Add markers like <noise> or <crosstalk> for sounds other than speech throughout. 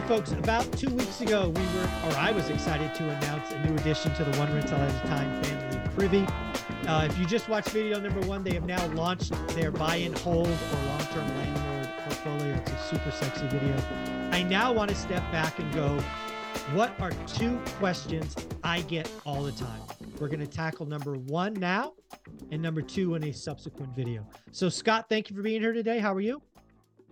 Folks. About two weeks ago, we were, or I was excited to announce a new addition to the One Rental at a Time family privy. Uh, if you just watched video number one, they have now launched their buy and hold or long term landlord portfolio. It's a super sexy video. I now want to step back and go, what are two questions I get all the time? We're going to tackle number one now and number two in a subsequent video. So, Scott, thank you for being here today. How are you?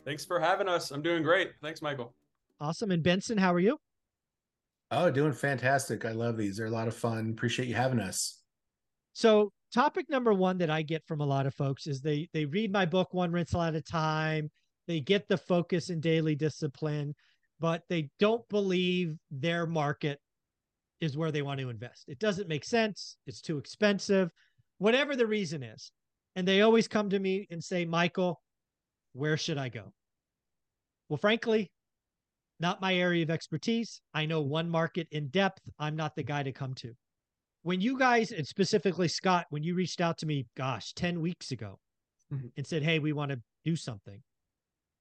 Thanks for having us. I'm doing great. Thanks, Michael. Awesome. And Benson, how are you? Oh, doing fantastic. I love these. They're a lot of fun. Appreciate you having us. So, topic number one that I get from a lot of folks is they they read my book one rental at a time. They get the focus and daily discipline, but they don't believe their market is where they want to invest. It doesn't make sense. It's too expensive, whatever the reason is. And they always come to me and say, Michael, where should I go? Well, frankly, not my area of expertise. I know one market in depth. I'm not the guy to come to. When you guys, and specifically Scott, when you reached out to me, gosh, 10 weeks ago mm-hmm. and said, Hey, we want to do something.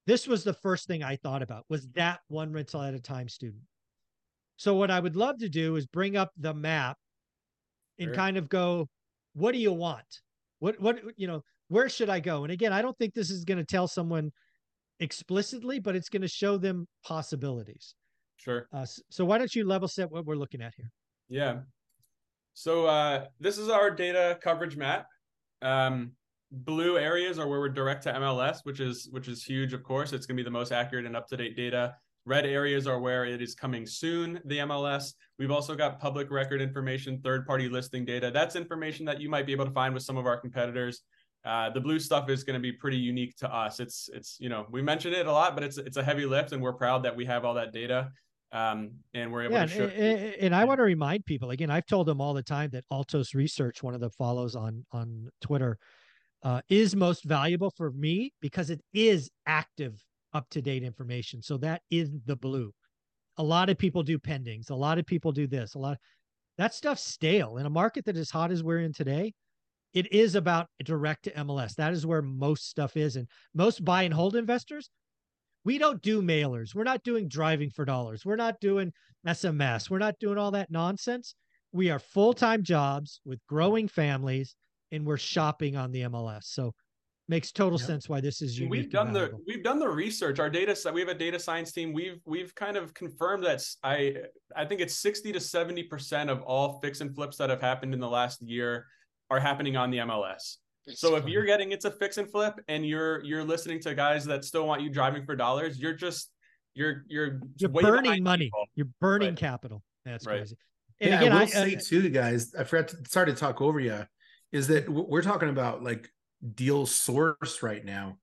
This was the first thing I thought about was that one rental at a time student. So what I would love to do is bring up the map and sure. kind of go, what do you want? What what you know, where should I go? And again, I don't think this is going to tell someone explicitly, but it's going to show them possibilities. Sure. Uh, so why don't you level set what we're looking at here? Yeah. So uh, this is our data coverage map. Um, blue areas are where we're direct to MLS, which is which is huge. Of course, it's going to be the most accurate and up to date data. Red areas are where it is coming soon. The MLS. We've also got public record information, third party listing data. That's information that you might be able to find with some of our competitors. Uh, the blue stuff is going to be pretty unique to us. It's it's you know we mention it a lot, but it's it's a heavy lift, and we're proud that we have all that data, um, and we're able yeah, to show. And, and I want to remind people again. I've told them all the time that Altos Research, one of the follows on on Twitter, uh, is most valuable for me because it is active, up to date information. So that is the blue. A lot of people do pendings. A lot of people do this. A lot. Of, that stuff's stale in a market that is hot as we're in today it is about direct to MLS. That is where most stuff is. And most buy and hold investors, we don't do mailers. We're not doing driving for dollars. We're not doing SMS. We're not doing all that nonsense. We are full time jobs with growing families, and we're shopping on the MLS. So makes total yep. sense why this is unique. We've done the we've done the research. Our data set. we have a data science team. We've we've kind of confirmed that I I think it's 60 to 70 percent of all fix and flips that have happened in the last year are happening on the MLS. So if you're getting it's a fix and flip and you're you're listening to guys that still want you driving for dollars, you're just you're you're you're burning money. People. You're burning right. capital. That's right. crazy. And yeah, again, I will I, say uh, too, guys. I forgot to start to talk over you. Is that we're talking about like deal source right now?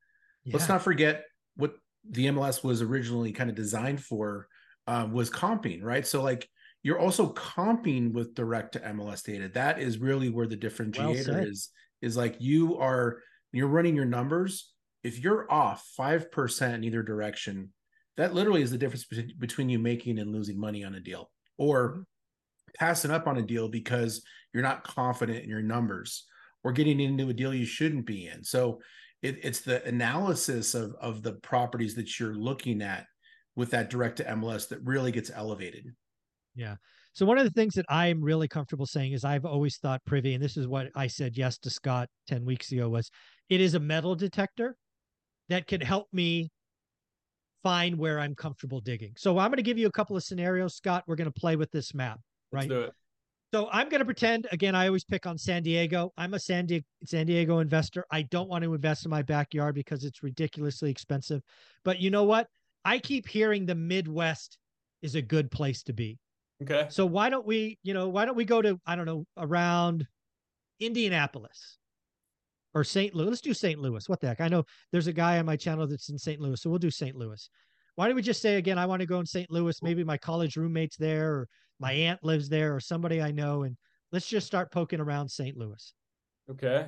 Yeah. Let's not forget what the MLS was originally kind of designed for um, was comping, right? So like you're also comping with direct to MLS data. That is really where the differentiator well is. Is like you are you're running your numbers. If you're off five percent in either direction, that literally is the difference between you making and losing money on a deal, or mm-hmm. passing up on a deal because you're not confident in your numbers, or getting into a deal you shouldn't be in. So it, it's the analysis of of the properties that you're looking at with that direct to MLS that really gets elevated. Yeah. So one of the things that I am really comfortable saying is I've always thought privy, and this is what I said yes to Scott 10 weeks ago was it is a metal detector that can help me find where I'm comfortable digging. So I'm going to give you a couple of scenarios, Scott. We're going to play with this map, right? So I'm going to pretend again. I always pick on San Diego. I'm a San Diego San Diego investor. I don't want to invest in my backyard because it's ridiculously expensive. But you know what? I keep hearing the Midwest is a good place to be. Okay. So why don't we, you know, why don't we go to, I don't know, around Indianapolis or St. Louis? Let's do St. Louis. What the heck? I know there's a guy on my channel that's in St. Louis. So we'll do St. Louis. Why don't we just say again, I want to go in St. Louis, maybe my college roommate's there or my aunt lives there or somebody I know and let's just start poking around St. Louis. Okay.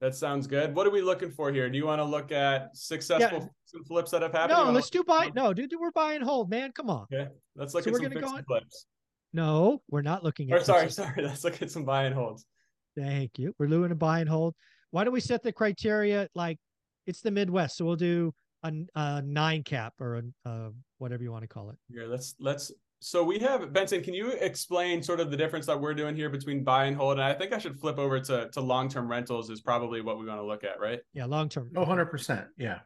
That sounds good. What are we looking for here? Do you want to look at successful yeah. flips that have happened? No, let's do buy. No, dude, we're buying hold, man. Come on. Okay, let's look so at some fix and flips. No, we're not looking at. Or sorry, sorry. <laughs> Let's look at some buy and holds. Thank you. We're doing a buy and hold. Why don't we set the criteria like it's the Midwest? So we'll do a, a nine cap or a, a whatever you want to call it. Here, let's let's. So we have Benson. Can you explain sort of the difference that we're doing here between buy and hold? And I think I should flip over to to long term rentals is probably what we want to look at, right? Yeah, long term. Oh, 100 percent. Yeah.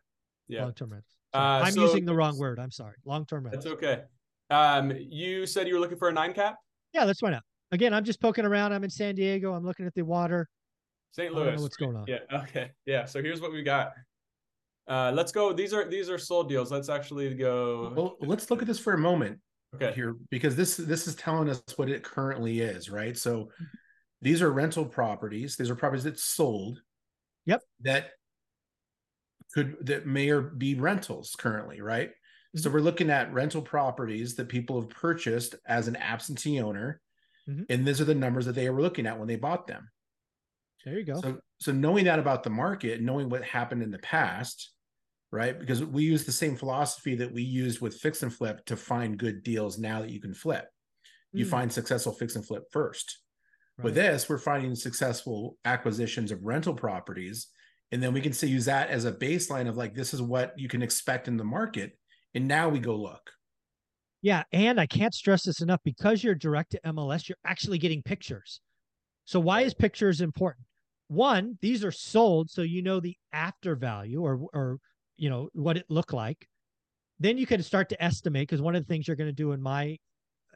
Yeah. Long term rentals. So uh, I'm so using the wrong word. I'm sorry. Long term rentals. That's okay. Um, you said you were looking for a nine cap. Yeah, let's find out. Again, I'm just poking around. I'm in San Diego. I'm looking at the water. St. Louis. what's going on? Yeah. <laughs> Okay. Yeah. So here's what we got. Uh, let's go. These are these are sold deals. Let's actually go. Well, let's look at this for a moment. Okay. Here, because this this is telling us what it currently is, right? So these are rental properties. These are properties that sold. Yep. That could that may or be rentals currently, right? So we're looking at rental properties that people have purchased as an absentee owner, mm-hmm. and these are the numbers that they were looking at when they bought them. There you go. So, so knowing that about the market, knowing what happened in the past, right? Because we use the same philosophy that we used with fix and flip to find good deals. Now that you can flip, mm. you find successful fix and flip first. Right. With this, we're finding successful acquisitions of rental properties, and then we can say use that as a baseline of like this is what you can expect in the market, and now we go look. Yeah, and I can't stress this enough because you're direct to MLS, you're actually getting pictures. So why is pictures important? One, these are sold, so you know the after value or or you know what it looked like. Then you can start to estimate because one of the things you're going to do in my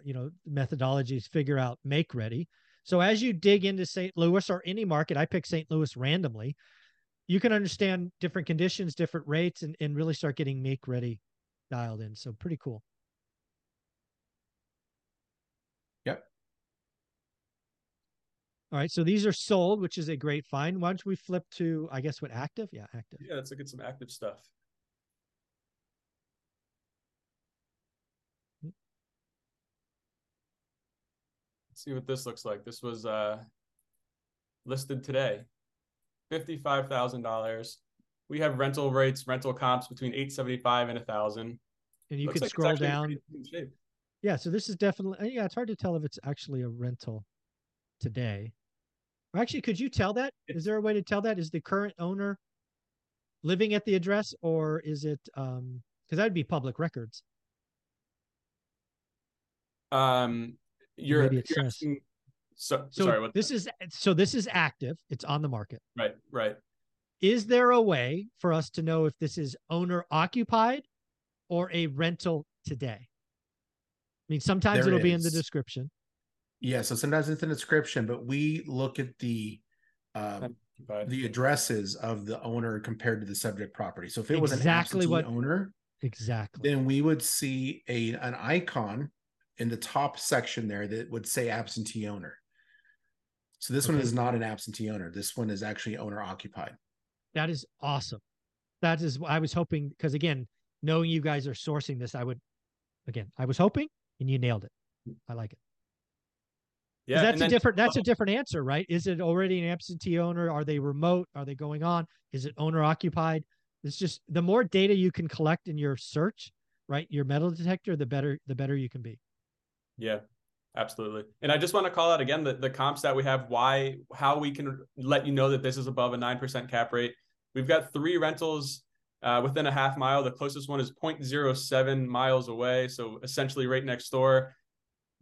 you know methodology is figure out make ready. So as you dig into St. Louis or any market, I pick St. Louis randomly, you can understand different conditions, different rates, and, and really start getting make ready dialed in. So pretty cool. Yep. All right, so these are sold, which is a great find. Why don't we flip to, I guess, what active? Yeah, active. Yeah, let's look at some active stuff. Let's see what this looks like. This was uh, listed today, fifty-five thousand dollars. We have rental rates, rental comps between eight seventy-five and a thousand. And you can like scroll down. Yeah, so this is definitely yeah. It's hard to tell if it's actually a rental today. Actually, could you tell that? Is there a way to tell that? Is the current owner living at the address or is it um because that'd be public records. Um you're, Maybe you're. Asking, so, so sorry, this is so this is active. It's on the market. Right, right. Is there a way for us to know if this is owner occupied or a rental today? I mean, sometimes there it'll is. be in the description. Yeah, so sometimes it's in the description, but we look at the um, the addresses of the owner compared to the subject property. So if it was exactly an what owner, exactly, then we would see a an icon in the top section there that would say absentee owner. So this okay. one is not an absentee owner. This one is actually owner occupied. That is awesome. That is what I was hoping because again, knowing you guys are sourcing this, I would again, I was hoping and you nailed it. I like it. Yeah, that's a different that's a oh. different answer, right? Is it already an absentee owner? Are they remote? Are they going on? Is it owner occupied? It's just the more data you can collect in your search, right? Your metal detector, the better the better you can be. Yeah, absolutely. And I just want to call out again the, the comps that we have, why how we can let you know that this is above a nine percent cap rate. We've got three rentals uh, within a half mile. The closest one is 0.07 miles away, so essentially right next door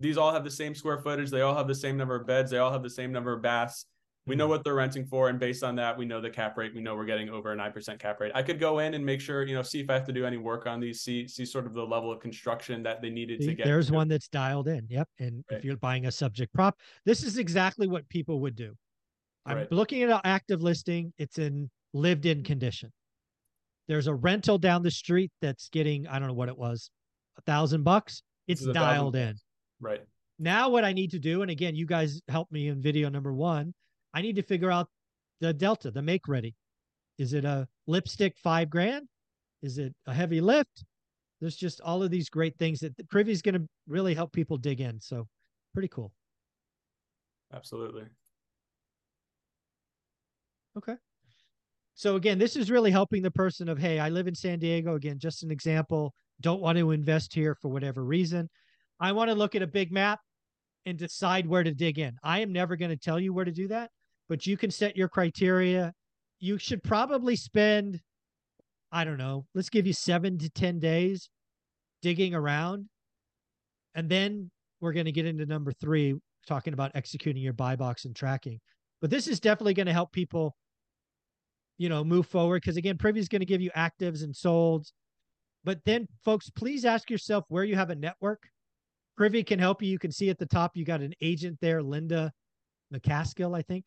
these all have the same square footage. They all have the same number of beds. They all have the same number of baths. We know mm-hmm. what they're renting for, and based on that, we know the cap rate. We know we're getting over a nine percent cap rate. I could go in and make sure, you know, see if I have to do any work on these, see see sort of the level of construction that they needed see, to get. There's to. one that's dialed in. Yep. And right. if you're buying a subject prop, this is exactly what people would do. I'm right. looking at an active listing. It's in lived in condition. There's a rental down the street that's getting, I don't know what it was, a thousand bucks. It's dialed in. Right. Now, what I need to do, and again, you guys helped me in video number one, I need to figure out the delta, the make ready. Is it a lipstick five grand? Is it a heavy lift? There's just all of these great things that Privy is going to really help people dig in. So pretty cool. Absolutely. Okay. So again, this is really helping the person of, hey, I live in San Diego. Again, just an example. Don't want to invest here for whatever reason. I want to look at a big map and decide where to dig in. I am never going to tell you where to do that, but you can set your criteria. You should probably spend, I don't know, let's give you seven to 10 days digging around. And then we're going to get into number three, talking about executing your buy box and tracking. But this is definitely going to help people, you know, move forward. Because again, Privy is going to give you actives and solds. But then, folks, please ask yourself where you have a network Privy can help you. You can see at the top, you got an agent there, Linda McCaskill, I think.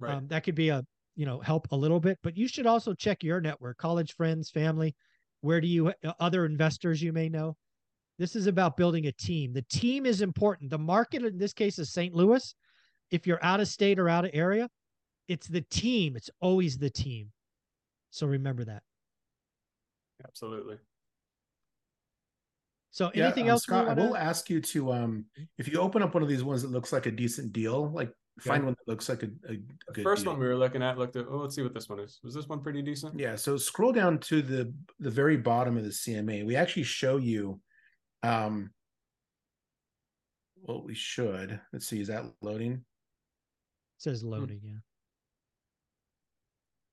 Right. Um, that could be a, you know, help a little bit, but you should also check your network, college friends, family. Where do you, uh, other investors you may know? This is about building a team. The team is important. The market in this case is St. Louis. If you're out of state or out of area, it's the team. It's always the team. So remember that. Absolutely. So anything yeah, um, else? Scott, wanna... I will ask you to um if you open up one of these ones that looks like a decent deal, like okay. find one that looks like a, a, a the first deal. one we were looking at looked at oh let's see what this one is. Was this one pretty decent? Yeah. So scroll down to the the very bottom of the CMA. We actually show you um well we should. Let's see, is that loading? It says hmm. loading, hmm. yeah.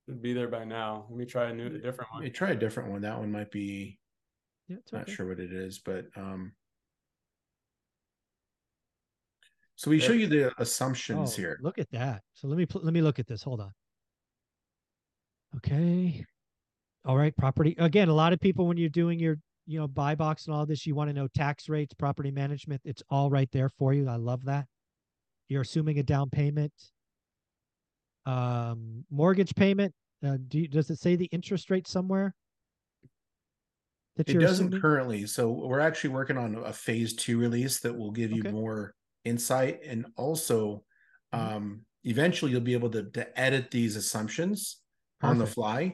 Should be there by now. Let me try a new a different one. Let me try a different one. That one might be yeah, okay. not sure what it is, but um so we show you the assumptions oh, here. Look at that. So let me let me look at this. Hold on. Okay. All right, property. Again, a lot of people when you're doing your, you know, buy box and all this, you want to know tax rates, property management. It's all right there for you. I love that. You're assuming a down payment. Um, mortgage payment. Uh, do you, does it say the interest rate somewhere? that it doesn't assuming? currently. So we're actually working on a phase two release that will give you okay. more insight and also mm-hmm. um, eventually you'll be able to, to edit these assumptions Perfect. on the fly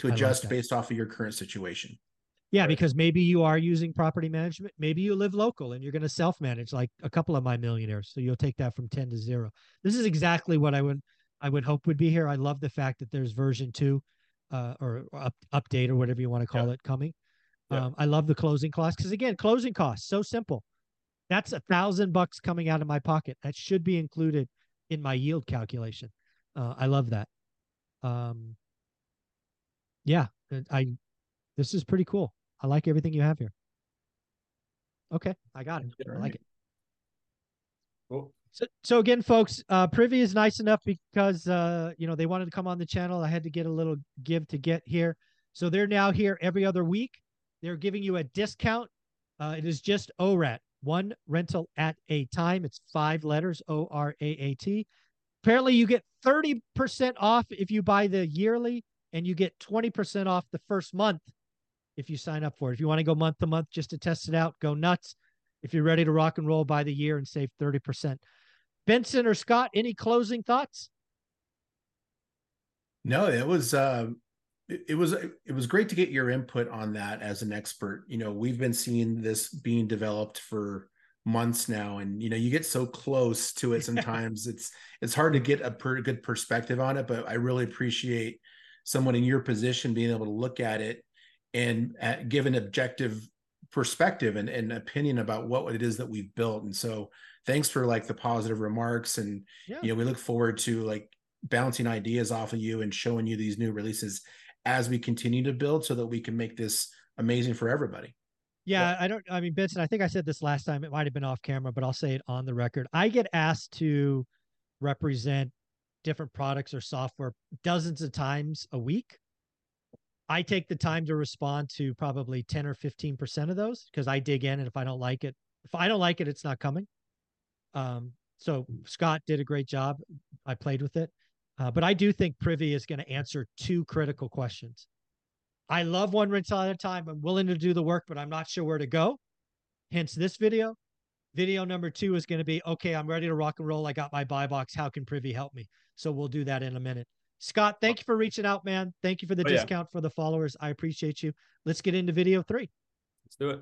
to adjust like based off of your current situation. Yeah, because maybe you are using property management. Maybe you live local and you're going to self manage like a couple of my millionaires. So you'll take that from 10 to zero. This is exactly what I would I would hope would be here. I love the fact that there's version two uh, or up, update or whatever you want to call yep. it coming. Um, I love the closing costs because again, closing costs so simple. That's a thousand bucks coming out of my pocket. That should be included in my yield calculation. Uh, I love that. Um, yeah, I. This is pretty cool. I like everything you have here. Okay, I got it. I like it. Cool. So, so again, folks, uh, Privy is nice enough because uh, you know they wanted to come on the channel. I had to get a little give to get here. So they're now here every other week. They're giving you a discount. Uh, it is just ORAT, one rental at a time. It's five letters, O R A A T. Apparently, you get 30% off if you buy the yearly, and you get 20% off the first month if you sign up for it. If you want to go month to month just to test it out, go nuts. If you're ready to rock and roll, buy the year and save 30%. Benson or Scott, any closing thoughts? No, it was uh, it, was it was great to get your input on that as an expert. You know, we've been seeing this being developed for months now and you know you get so close to it <laughs> sometimes it's it's hard to get a per, good perspective on it but i really appreciate someone in your position being able to look at it and at, uh, give an objective perspective and, and opinion about what it is that we've built and so thanks for like the positive remarks and yeah. you know we look forward to like bouncing ideas off of you and showing you these new releases as we continue to build so that we can make this amazing for everybody. Yeah, I don't I mean Benson, I think I said this last time. It might have been off camera, but I'll say it on the record. I get asked to represent different products or software dozens of times a week. I take the time to respond to probably 10 or 15% of those because I dig in and if I don't like it, if I don't like it, it's not coming. Um, so Scott did a great job. I played with it. Uh, but I do think Privy is going to answer two critical questions. I love one rental at a time. I'm willing to do the work, but I'm not sure where to go. Hence this video. Video number two is going to be okay, I'm ready to rock and roll. I got my buy box. How can Privy help me? So we'll do that in a minute. Scott, thank you for reaching out, man. Thank you for the oh, discount yeah. for the followers. I appreciate you. Let's get into video three. Let's do it.